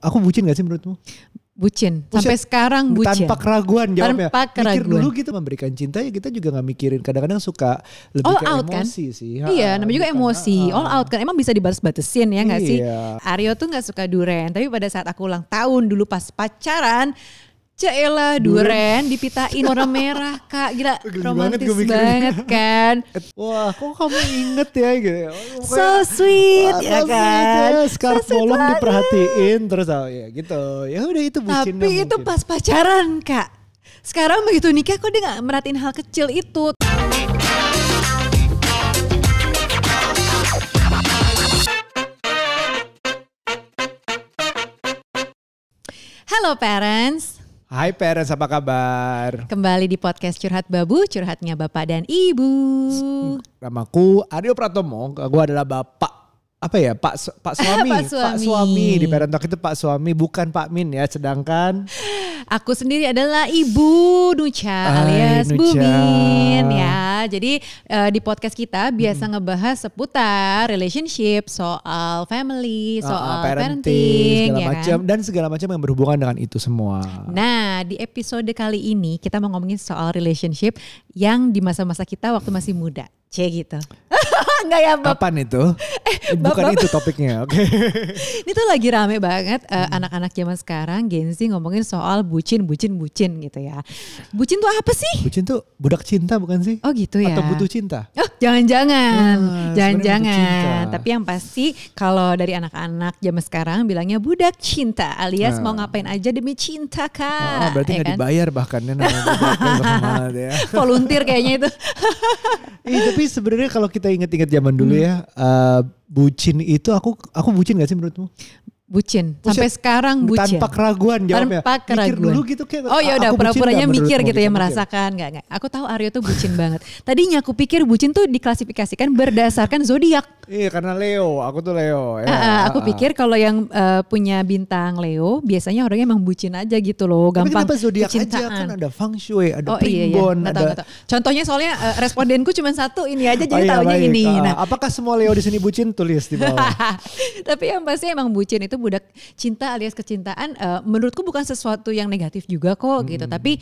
Aku bucin gak sih menurutmu? Bucin. Buset. Sampai sekarang bucin. Tanpa keraguan jawabnya. Tanpa Mikir keraguan. dulu gitu memberikan cinta ya kita juga gak mikirin. Kadang-kadang suka lebih All ke out kan? emosi sih. Iya, Ha, namanya juga emosi. ha, ha. All out kan emang bisa dibalas-batasin ya nggak sih? Iya. Aryo tuh nggak suka duren, tapi pada saat aku ulang tahun dulu pas pacaran, Caela duren dipitain warna merah kak gila banget romantis banget, mikirnya. kan Wah kok kamu inget ya gitu. so sweet ya so sweet kan ya, Scarf So bolong banget. diperhatiin terus oh, ya gitu. Ya udah itu bucinnya tapi itu mungkin. pas pacaran kak sekarang begitu nikah kok dia nggak merhatiin hal kecil itu Halo parents, Hai parents apa kabar? kembali di podcast Curhat Babu, curhatnya Bapak dan Ibu. Namaku Aryo Pratomo. Gue adalah bapak apa ya Pak Su- Pak suami Pak suami. di Parent Talk itu Pak suami bukan Pak Min ya sedangkan Aku sendiri adalah Ibu Nucha alias Nucha. Bumin ya. Jadi eh, di podcast kita biasa ngebahas seputar relationship, soal family, uh, soal parenting, parenting, segala ya macam kan? dan segala macam yang berhubungan dengan itu semua. Nah, di episode kali ini kita mau ngomongin soal relationship yang di masa-masa kita waktu masih muda. C gitu. Enggak ya, Bab. Kapan itu? Eh, Bukan Bab- itu topiknya, oke. Ini tuh lagi rame banget eh, Hmm. anak-anak zaman sekarang Gen Z ngomongin soal bucin, bucin, bucin gitu ya. Bucin tuh apa sih? Bucin tuh budak cinta bukan sih? Oh gitu ya. Atau butuh cinta? Oh jangan-jangan, Ah, jangan-jangan. Tapi yang pasti kalau dari anak-anak zaman sekarang bilangnya budak cinta, alias mau ngapain aja demi cinta kak. Oh, berarti ya nggak kan? dibayar bahkan ya namanya kan, ya. Volunteer kayaknya itu. Ih, tapi sebenarnya kalau kita inget-inget zaman dulu Hmm. ya, eh, bucin itu aku aku bucin gak sih menurutmu? Bucin. Buset, Sampai sekarang bucin. Tanpa keraguan jawabnya. Tanpa Mikir keraguan. dulu gitu kayak. Oh ya aku udah pura-puranya mikir gitu ya mikir. merasakan nggak nggak. Aku tahu Aryo tuh bucin banget. Tadinya aku pikir bucin tuh diklasifikasikan berdasarkan zodiak. Iya karena Leo, aku tuh Leo. Ya, ah, aku pikir kalau yang eh, punya bintang Leo biasanya orangnya emang bucin aja gitu loh, Tapi gampang kenapa zodiak aja kan ada feng shui, ada Oh iya iya, nggak tahu, ada tahu. Contohnya soalnya eh, respondenku cuma satu ini aja Oh jadi iya, taunya baik. ini. Ah, Nah, apakah semua Leo di sini bucin? Tulis di bawah. tapi yang pasti emang bucin itu budak cinta alias kecintaan eh, menurutku bukan sesuatu yang negatif juga kok Hmm. gitu. Tapi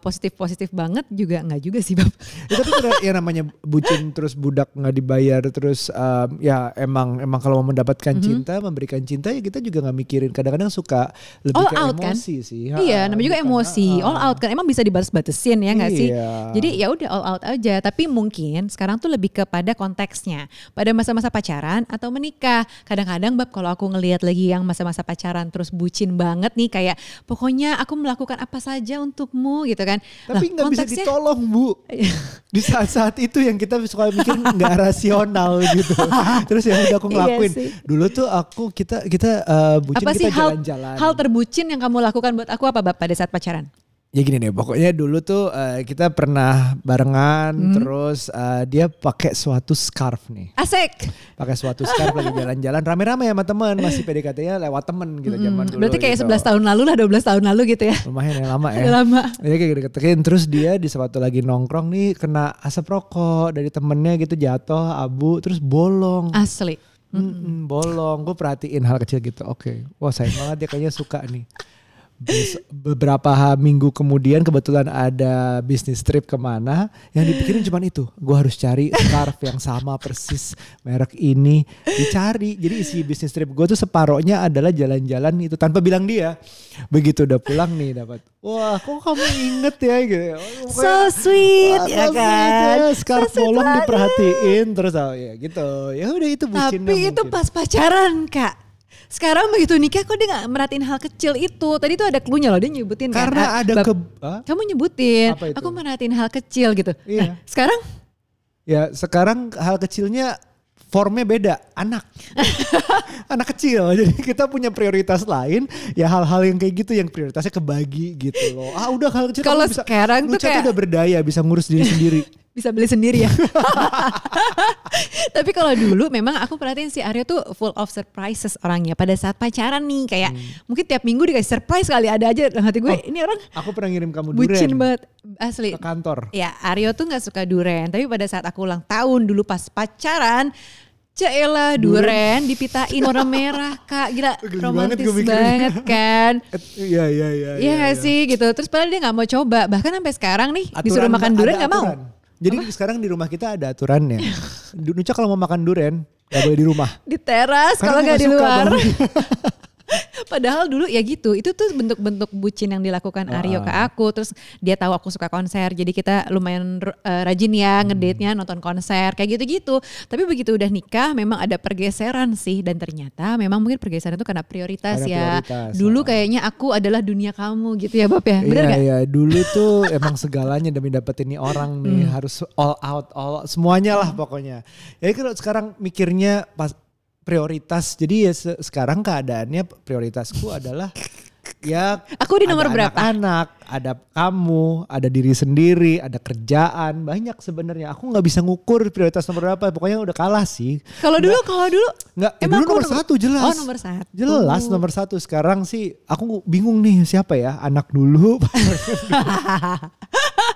positif positif banget juga nggak juga sih bab. ya, tapi yang namanya bucin terus budak nggak dibayar terus um, ya emang emang kalau mau mendapatkan cinta memberikan cinta ya kita juga nggak mikirin kadang-kadang suka lebih All ke out kan? emosi sih Iya, namanya juga emosi. ha, ha. All out kan emang bisa dibalas-batasin ya nggak sih? Iya. Jadi ya udah all out aja. Tapi mungkin sekarang tuh lebih kepada konteksnya. Pada masa-masa pacaran atau menikah. Kadang-kadang bab kalau aku ngelihat lagi yang masa-masa pacaran terus bucin banget nih kayak pokoknya aku melakukan apa saja untukmu gitu kan. tapi nggak bisa ditolong bu di saat-saat itu yang kita suka mikir nggak rasional gitu terus yang udah aku Iya ngelakuin sih. dulu tuh aku kita kita uh, bucin apa sih kita hal jalan-jalan hal terbucin yang kamu lakukan buat aku apa bab pada saat pacaran? Ya gini nih, pokoknya dulu tuh eh, kita pernah barengan, Hmm. terus eh, dia pakai suatu scarf nih, Asik. pakai suatu scarf lagi jalan-jalan, rame-rame sama teman, masih PDKT-nya lewat temen gitu zaman dulu. Hmm, Berarti kayak gitu. 11 tahun lalu lah, 12 tahun lalu gitu ya. Lumayan ya lama ya. Lama. Dia kayak deketin, terus dia di suatu lagi nongkrong nih kena asap rokok dari temennya gitu jatuh, abu, terus bolong. Asli. Mm-mm, bolong, gue perhatiin hal kecil gitu. Oke, wah sayang banget dia kayaknya suka nih. Beberapa minggu kemudian kebetulan ada bisnis trip ke mana yang dipikirin cuma itu. Gue harus cari scarf yang sama persis merek ini dicari. Jadi isi bisnis trip gue tuh separohnya adalah jalan-jalan itu tanpa bilang dia. Begitu udah pulang nih dapat. Wah kok kamu inget ya gitu So sweet Wah, ya kan. ya, scarf So bolong diperhatiin terus oh, ya gitu. Ya udah itu Tapi itu mungkin. pas pacaran kak. Sekarang begitu nikah kok dia gak merhatiin hal kecil itu. Tadi tuh ada clue-nya loh dia nyebutin kan. karena Ah, ada Bab, ke? Kamu nyebutin, aku merhatiin hal kecil gitu. Iya. Nah, sekarang Ya sekarang hal kecilnya formnya beda anak anak kecil jadi kita punya prioritas lain ya hal-hal yang kayak gitu yang prioritasnya kebagi gitu loh ah udah hal kecil Kalau kamu bisa sekarang tuh kayak- udah berdaya bisa ngurus diri sendiri bisa beli sendiri ya. Tapi kalau dulu memang aku perhatiin si Arya tuh full of surprises orangnya. Pada saat pacaran nih kayak Hmm. mungkin tiap minggu dikasih surprise kali ada aja dalam hati gue Oh, ini orang aku pernah ngirim kamu bucin duren banget. Asli. ke kantor. Ya Aryo tuh nggak suka duren tapi pada saat aku ulang tahun dulu pas pacaran Caelah duren dipitain warna merah kak. Gila Geli banget romantis mikirnya. banget kan? Iya iya iya. Iya gak sih gitu. Terus padahal dia nggak mau coba. Bahkan sampai sekarang nih Aturan- disuruh makan durian nggak mau Jadi sekarang di rumah kita ada aturannya. Nuca kalau mau makan durian gak boleh di rumah. di teras kalau nggak di luar. Padahal dulu ya gitu, itu tuh bentuk-bentuk bucin yang dilakukan Aryo ke aku. Terus dia tahu aku suka konser, jadi kita lumayan eh, rajin ya ngedate-nya nonton konser kayak gitu-gitu. Tapi begitu udah nikah, memang ada pergeseran sih dan ternyata memang mungkin pergeseran itu karena prioritas Karena ya. prioritas, dulu ah. kayaknya aku adalah dunia kamu gitu ya, Bab ya. Bener iya gak? iya dulu tuh emang segalanya demi dapetin nih orang nih harus all out all semuanya lah pokoknya. Jadi kalau sekarang mikirnya pas prioritas jadi ya se- sekarang keadaannya prioritasku adalah ya Aku di nomor ada berapa? Anak, ada kamu, ada diri sendiri, ada kerjaan, banyak sebenarnya. Aku nggak bisa ngukur prioritas nomor berapa. Pokoknya udah kalah sih. Kalau dulu, kalau dulu Nggak, ya Emang dulu nomor- satu jelas. Oh, nomor satu. Jelas nomor satu. Sekarang sih aku bingung nih siapa ya anak dulu.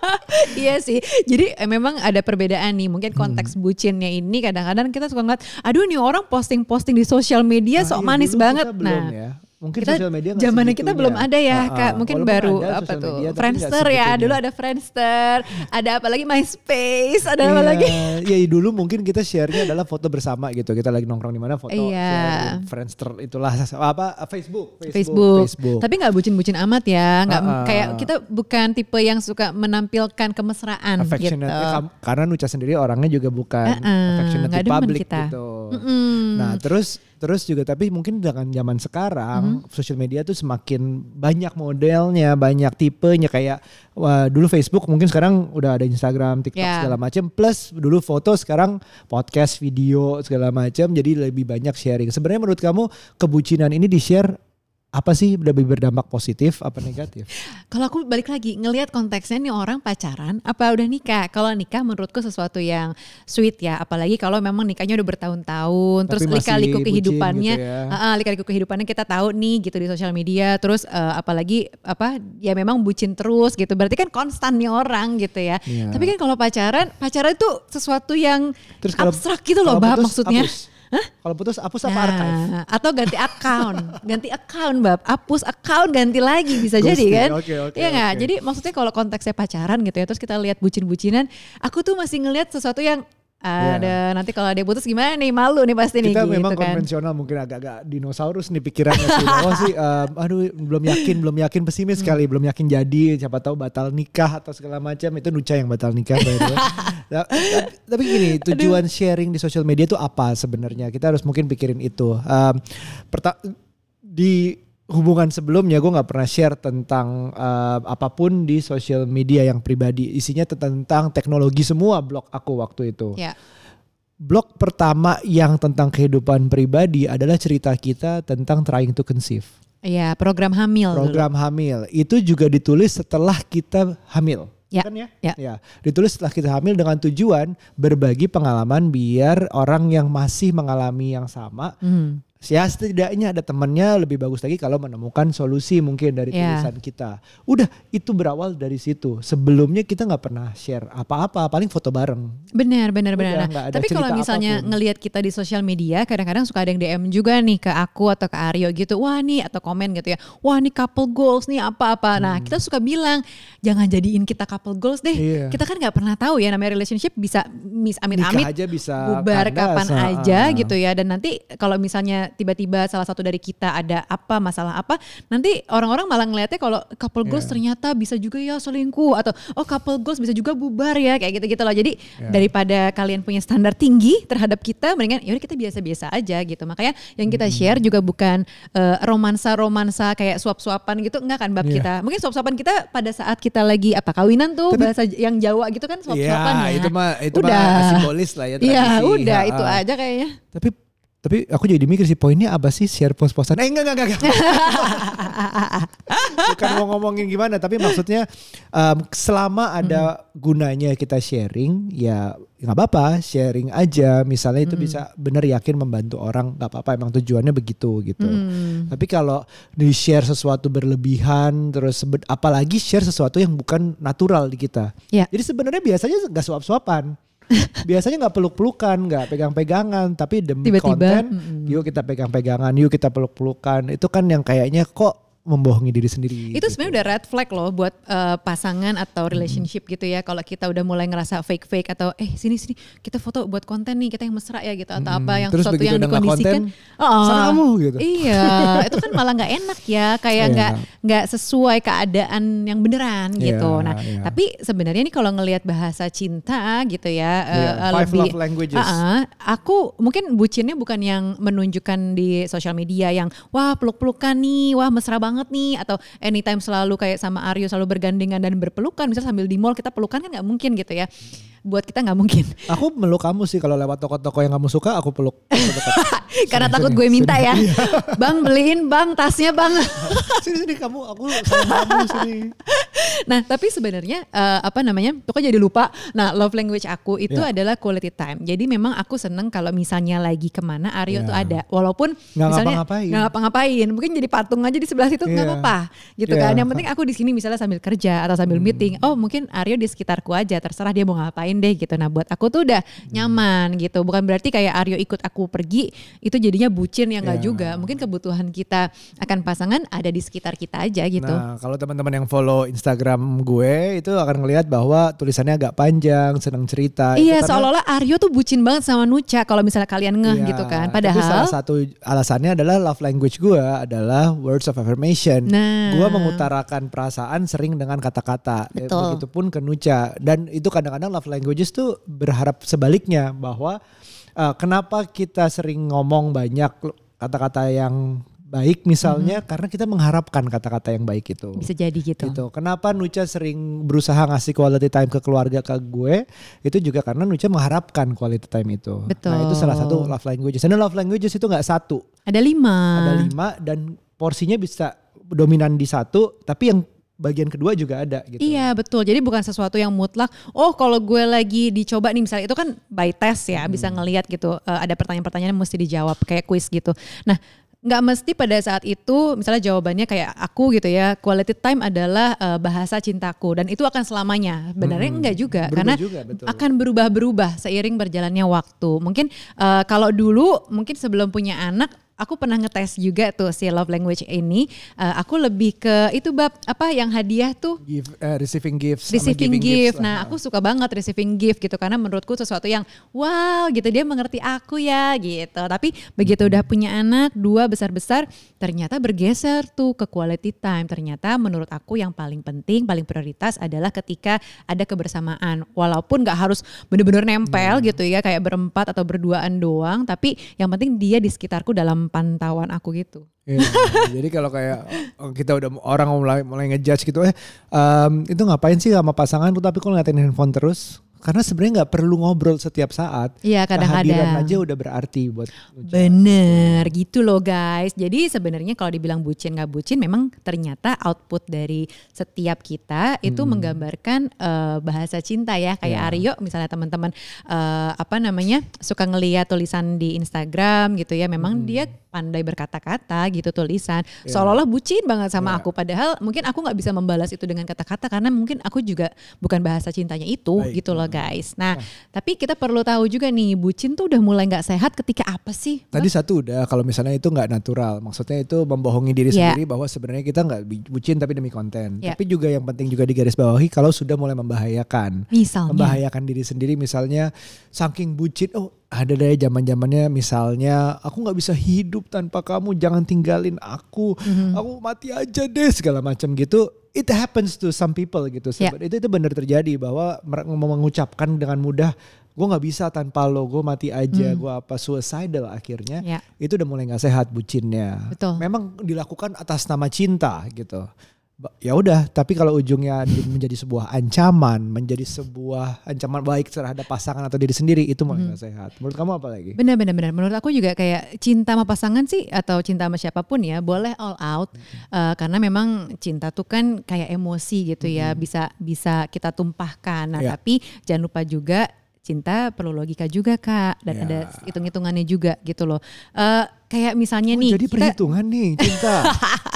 iya sih. Jadi eh, memang ada perbedaan nih. Mungkin konteks Hmm. bucinnya ini kadang-kadang kita suka ngeliat, aduh nih orang posting-posting di sosial media Nah, sok iya, manis banget. belum nah, ya. Mungkin kita sosial media zamannya kita belum ada ya Ah, kak. Mungkin baru ada apa tuh? media, Friendster ya. dulu ada Friendster. Ada apa lagi? MySpace. Ada apa Iya, lagi? Iya dulu mungkin kita share-nya adalah foto bersama gitu. Kita lagi nongkrong di mana foto Iya. share, Friendster itulah. Apa? Facebook, Facebook, Facebook. tapi nggak bucin-bucin amat ya. Nggak Ah, ah. kayak kita bukan tipe yang suka menampilkan kemesraan gitu. karena Nuca sendiri orangnya juga bukan Ah, ah, affectionate di public kita. gitu. Mm-mm. Nah terus terus juga tapi mungkin dengan zaman sekarang Mm-hmm. sosial media tuh semakin banyak modelnya, banyak tipenya kayak wah, dulu Facebook mungkin sekarang udah ada Instagram, TikTok Ya. segala macam. Plus dulu foto sekarang podcast, video segala macam. Jadi lebih banyak sharing. Sebenarnya menurut kamu kebucinan ini di share apa sih lebih berdampak positif apa negatif? Kalau aku balik lagi ngelihat konteksnya nih orang pacaran apa udah nikah. Kalau nikah menurutku sesuatu yang sweet ya, apalagi kalau memang nikahnya udah bertahun-tahun, Tapi terus lika-liku kehidupannya, gitu ya. Ah, lika-liku kehidupannya kita tahu nih gitu di sosial media, terus eh, apalagi apa ya memang bucin terus gitu. Berarti kan konstan nih orang gitu ya. Iya. Tapi kan kalau pacaran, pacaran itu sesuatu yang Terus kalau- abstrak gitu loh, kalau Bab putus, hapus. Kalau putus hapus apa archive? Nah, atau ganti account, ganti account bab, hapus account ganti lagi bisa jadi Ghosting, kan? oke, oke, Iya nggak? Jadi maksudnya kalau konteksnya pacaran gitu ya, terus kita lihat bucin-bucinan, aku tuh masih ngelihat sesuatu yang ada nanti kalau yang putus gimana nih malu nih pasti nih Iya. kita gitu memang kan. konvensional mungkin agak-agak dinosaurus nih pikirannya sih sih em, aduh belum yakin belum yakin Hmm. pesimis sekali belum yakin jadi siapa tahu batal nikah atau segala macam itu Nuca yang batal nikah. Nah, tapi- tapi gini tujuan sharing di sosial media itu apa sebenarnya kita harus mungkin pikirin itu Em, perta- di hubungan sebelumnya gue nggak pernah share tentang eh, apa pun di sosial media yang pribadi isinya tentang teknologi semua blog aku waktu itu Ya. Blog pertama yang tentang kehidupan pribadi adalah cerita kita tentang trying to conceive. Iya, program hamil dulu. Program hamil. Itu juga ditulis setelah kita hamil. Ya, Kan ya? ya. Ditulis setelah kita hamil dengan tujuan berbagi pengalaman biar orang yang masih mengalami yang sama Hmm. Ya setidaknya ada temannya lebih bagus lagi kalau menemukan solusi mungkin dari Ya. tulisan kita. Udah itu berawal dari situ. Sebelumnya kita nggak pernah share apa-apa, paling foto bareng. Benar, benar, Udah, benar. Nah, tapi kalau misalnya apa pun. ngelihat kita di sosial media, kadang-kadang suka ada yang DM juga nih ke aku atau ke Aryo gitu. Wah nih atau komen gitu ya. Wah nih couple goals nih apa-apa. Nah kita suka bilang jangan jadiin kita couple goals deh. Hmm. Iya. Kita kan nggak pernah tahu ya namanya relationship bisa mis amit-amit Nikah aja bisa bubar kandas, kapan aja ah. gitu ya. Dan nanti kalau misalnya tiba-tiba salah satu dari kita ada apa masalah apa, nanti orang-orang malah ngeliatnya kalau couple goals Iya. ternyata bisa juga ya selingkuh atau oh couple goals bisa juga bubar ya kayak gitu-gitu loh. Jadi Iya. daripada kalian punya standar tinggi terhadap kita, mendingan yaudah kita biasa-biasa aja gitu. Makanya yang kita share juga bukan eh, romansa-romansa kayak suap-suapan gitu, enggak kan bab Iya. kita. Mungkin suap-suapan kita pada saat kita lagi apa kawinan tuh Tapi- bahasa yang Jawa gitu kan suap-suapan ya. Ya, itu mah itu Udah. mah simbolis lah ya Iya, tradisi. udah Ha, itu aja kayaknya. Tapi tapi aku jadi mikir sih poinnya apa sih share post-postan? Eh enggak enggak enggak. enggak. Bukan mau ngomongin gimana, tapi maksudnya em, selama ada gunanya kita sharing, ya nggak apa-apa, sharing aja. Misalnya itu bisa bener yakin membantu orang, nggak apa-apa. Emang tujuannya begitu gitu. Hmm. Tapi kalau di share sesuatu berlebihan, terus apalagi share sesuatu yang bukan natural di kita. Ya. Jadi sebenarnya biasanya nggak suap-suapan. Biasanya nggak peluk-pelukan, nggak pegang-pegangan, tapi demi Tiba-tiba, konten, mm-mm. yuk kita pegang-pegangan, yuk kita peluk-pelukan. Itu kan yang kayaknya kok membohongi diri sendiri. Itu gitu. sebenarnya udah red flag loh buat eh, pasangan atau relationship gitu ya. Kalau kita udah mulai ngerasa fake fake atau eh sini sini kita foto buat konten nih kita yang mesra ya gitu atau apa yang Terus sesuatu yang dikondisikan. konten, Oh, "Sana kamu," gitu. Iya, itu kan malah nggak enak ya, kayak Iya. nggak nggak sesuai keadaan yang beneran gitu. Iya, Nah, iya. tapi sebenarnya nih kalau ngelihat bahasa cinta gitu ya, eh, Iya, eh, five lebih love languages. Ah, aku mungkin bucinnya bukan yang menunjukkan di sosial media yang wah peluk-pelukan nih, wah mesra banget nih atau anytime selalu kayak sama Aryo selalu bergandengan dan berpelukan, misal sambil di mall kita pelukan kan nggak mungkin gitu ya. Buat kita nggak mungkin. Aku meluk kamu sih kalau lewat toko-toko yang kamu suka, aku peluk. Karena Sini, takut sini, gue minta sini. ya. Iya. Bang beliin bang tasnya bang. sini sini kamu, aku sayang kamu sini. Nah, tapi sebenarnya eh, apa namanya? Tuh jadi lupa. Nah, love language aku itu Ya. adalah quality time. Jadi memang aku seneng kalau misalnya lagi ke mana Aryo Ya. tuh ada. Walaupun Nggak misalnya ngapa-ngapain. nggak ngapa-ngapain. Mungkin jadi patung aja di sebelah situ nggak Iya. apa-apa, gitu Iya. kan. Yang penting aku di sini misalnya sambil kerja atau sambil Hmm. meeting. Oh, mungkin Aryo di sekitarku aja. Terserah dia mau ngapain deh gitu. Nah, buat aku tuh udah Hmm. nyaman gitu. Bukan berarti kayak Aryo ikut aku pergi itu jadinya bucin yang nggak Iya. juga. Mungkin kebutuhan kita akan pasangan ada di sekitar kita aja gitu. Nah, kalau teman-teman yang follow Instagram gue itu akan ngelihat bahwa tulisannya agak panjang, senang cerita. Itu Iya seolah-olah Aryo tuh bucin banget sama Nucha kalau misalnya kalian ngeh Iya, gitu kan. Padahal salah satu alasannya adalah love language gue adalah words of affirmation. Nah. Gue mengutarakan perasaan sering dengan kata-kata. Begitupun ke Nucha. Dan itu kadang-kadang love languages tuh berharap sebaliknya bahwa eh, kenapa kita sering ngomong banyak kata-kata yang baik misalnya karena kita mengharapkan kata-kata yang baik itu. Bisa jadi gitu. Gitu. Kenapa Nucha sering berusaha ngasih quality time ke keluarga ke gue? Itu juga karena Nucha mengharapkan quality time itu. Betul. Nah itu salah satu love languages. Dan love languages itu nggak satu, Ada lima. ada lima dan porsinya bisa dominan di satu, tapi yang bagian kedua juga ada gitu. Iya betul. Jadi bukan sesuatu yang mutlak. Oh kalau gue lagi dicoba nih misalnya itu kan by test ya Hmm. bisa ngelihat gitu. Eh, ada pertanyaan-pertanyaan yang mesti dijawab kayak quiz gitu. Nah nggak mesti pada saat itu misalnya jawabannya kayak aku gitu ya quality time adalah eh, bahasa cintaku dan itu akan selamanya sebenarnya enggak juga Hmm. Berubah karena juga, betul. akan berubah-berubah seiring berjalannya waktu mungkin eh, kalau dulu mungkin sebelum punya anak aku pernah ngetes juga tuh si love language ini Eh, aku lebih ke itu bab apa yang hadiah tuh Give, eh, receiving gifts, receiving gift. gifts. Nah, Ah. aku suka banget receiving gift gitu karena menurutku sesuatu yang wow gitu dia mengerti aku ya gitu. Tapi begitu udah punya anak dua besar-besar ternyata bergeser tuh ke quality time. Ternyata menurut aku yang paling penting, paling prioritas adalah ketika ada kebersamaan. Walaupun nggak harus bener-bener nempel gitu ya kayak berempat atau berduaan doang, tapi yang penting dia di sekitarku dalam pantauan aku gitu. Iya, jadi kalau kayak oh, kita udah orang mulai mulai ngejudge gitu eh em, itu ngapain sih sama pasangan tapi kok ngeliatin handphone terus? Karena sebenarnya nggak perlu ngobrol setiap saat. Iya, kadang-kadang. Kehadiran aja udah berarti buat Bener gitu loh guys. Jadi sebenarnya kalau dibilang bucin nggak bucin, memang ternyata output dari setiap kita itu menggambarkan eh, bahasa cinta ya. Kayak Ya. Aryo misalnya teman-teman eh, apa namanya suka ngeliat tulisan di Instagram gitu ya. Memang dia pandai berkata-kata gitu tulisan. Seolah-olah bucin banget sama Ya. aku. Padahal mungkin aku nggak bisa membalas itu dengan kata-kata karena mungkin aku juga bukan bahasa cintanya itu Baik. gitu loh guys. Nah, tapi kita perlu tahu juga nih bucin tuh udah mulai nggak sehat ketika apa sih? Tadi satu udah kalau misalnya itu nggak natural, maksudnya itu membohongi diri Ya. sendiri bahwa sebenarnya kita nggak bucin tapi demi konten. Ya. Tapi juga yang penting juga digarisbawahi kalau sudah mulai membahayakan. Misalnya. membahayakan diri sendiri misalnya saking bucin oh ada deh zaman zamannya misalnya aku nggak bisa hidup tanpa kamu jangan tinggalin aku Mhm. aku mati aja deh segala macam gitu it happens to some people gitu Ya. itu itu benar terjadi bahwa mer- mengucapkan dengan mudah gue nggak bisa tanpa lo gue mati aja gue apa suicidal akhirnya. Ya. itu udah mulai nggak sehat bucinnya Betul. memang dilakukan atas nama cinta gitu ya udah tapi kalau ujungnya di- menjadi sebuah ancaman menjadi sebuah ancaman baik terhadap pasangan atau diri sendiri itu malah Hmm. sehat menurut kamu apa lagi Benar benar benar. Menurut aku juga kayak cinta sama pasangan sih atau cinta sama siapa pun ya boleh all out Eh, karena memang cinta tuh kan kayak emosi gitu ya bisa bisa kita tumpahkan. Nah Ya. tapi jangan lupa juga cinta perlu logika juga kak dan Ya. ada hitung hitungannya juga gitu loh. Eh, kayak misalnya Oh, nih jadi kita perhitungan nih cinta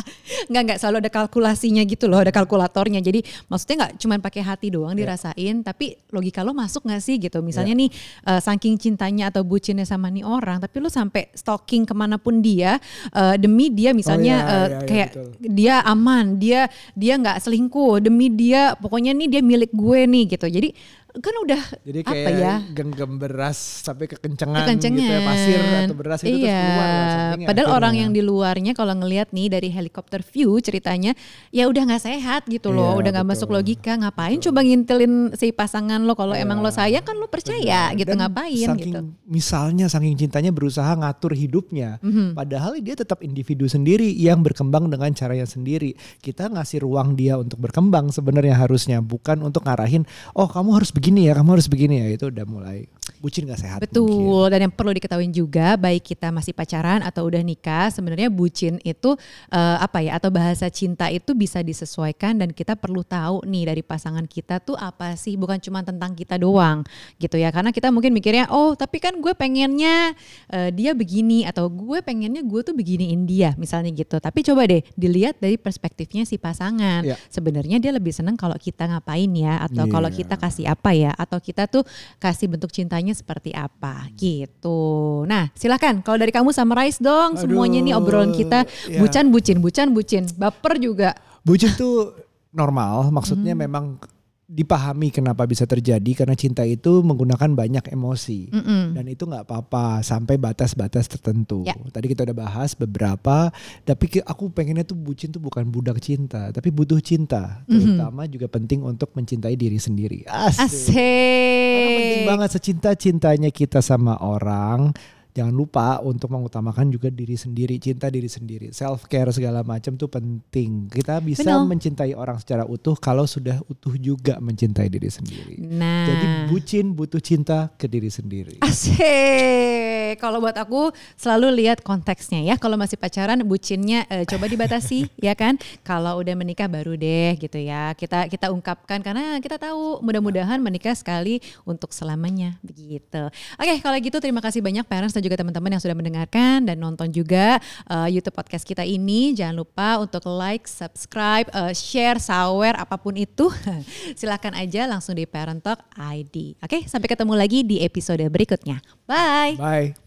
Nggak nggak selalu ada kalkulasinya gitu loh, ada kalkulatornya. Jadi maksudnya nggak cuma pakai hati doang Ya. dirasain, tapi logika lo masuk nggak sih gitu. Misalnya nih eh, saking cintanya atau bucinnya sama nih orang, tapi lo sampai stalking ke mana pun dia eh, demi dia misalnya iya, eh, iya, iya, kayak betul. dia aman, dia dia nggak selingkuh demi dia pokoknya nih dia milik gue nih gitu. Jadi kan udah Jadi apa kayak ya? genggam beras sampai kekencengan, kekencengan. gitu ya, pasir atau beras itu terus iya. keluar. ya, something Padahal akhirnya. orang yang di luarnya kalau ngelihat nih dari helikopter view ceritanya ya udah nggak sehat gitu loh, Iya, udah nggak betul. masuk logika. Ngapain coba ngintilin si pasangan lo kalau emang lo sayang kan lo percaya Benar. gitu Dan ngapain saking, gitu. Misalnya saking cintanya berusaha ngatur hidupnya, Mhm. padahal dia tetap individu sendiri yang berkembang dengan caranya sendiri. Kita ngasih ruang dia untuk berkembang sebenarnya harusnya, bukan untuk ngarahin, oh kamu harus begini ya, kamu harus begini ya. Itu udah mulai bucin gak sehat. mungkin. Betul, dan yang perlu diketahui juga baik kita masih pacaran atau udah nikah, sebenarnya bucin itu eh, apa ya atau bahasa cinta itu bisa disesuaikan dan kita perlu tahu nih dari pasangan kita tuh apa sih, bukan cuma tentang kita doang gitu ya. Karena kita mungkin mikirnya, oh tapi kan gue pengennya eh, dia begini atau gue pengennya gue tuh beginiin dia misalnya gitu. Tapi coba deh dilihat dari perspektifnya si pasangan. Iya. Sebenarnya dia lebih seneng kalau kita ngapain ya atau kalau Iya. kita kasih apa ya atau kita tuh kasih bentuk cintanya seperti apa gitu. Nah silakan kalau dari kamu summarize dong semuanya nih obrolan kita ya. bucan bucin bucan bucin baper juga. Bucin tuh normal, maksudnya Hmm. memang dipahami kenapa bisa terjadi karena cinta itu menggunakan banyak emosi Mm-mm. dan itu nggak apa-apa sampai batas-batas tertentu. Ya. Tadi kita udah bahas beberapa, tapi aku pengennya tuh bucin tuh bukan budak cinta, tapi butuh cinta. Terutama juga penting untuk mencintai diri sendiri. Asik. Karena penting Asik. banget secinta-cintanya kita sama orang. Jangan lupa untuk mengutamakan juga diri sendiri, cinta diri sendiri, self care segala macam tuh penting. Kita bisa Benar. mencintai orang secara utuh kalau sudah utuh juga mencintai diri sendiri. Nah. Jadi bucin butuh cinta ke diri sendiri. Asik. Kalau buat aku selalu lihat konteksnya ya. Kalau masih pacaran bucinnya eh, coba dibatasi ya kan. Kalau udah menikah baru deh gitu ya. Kita kita ungkapkan karena kita tahu mudah-mudahan menikah sekali untuk selamanya begitu. Oke, kalau gitu terima kasih banyak parents dan juga teman-teman yang sudah mendengarkan dan nonton juga eh, YouTube podcast kita ini. Jangan lupa untuk like, subscribe, eh, share, sawer apa pun itu. Silahkan aja langsung di Parent Talk ID. Oke, sampai ketemu lagi di episode berikutnya. Bye. Bye.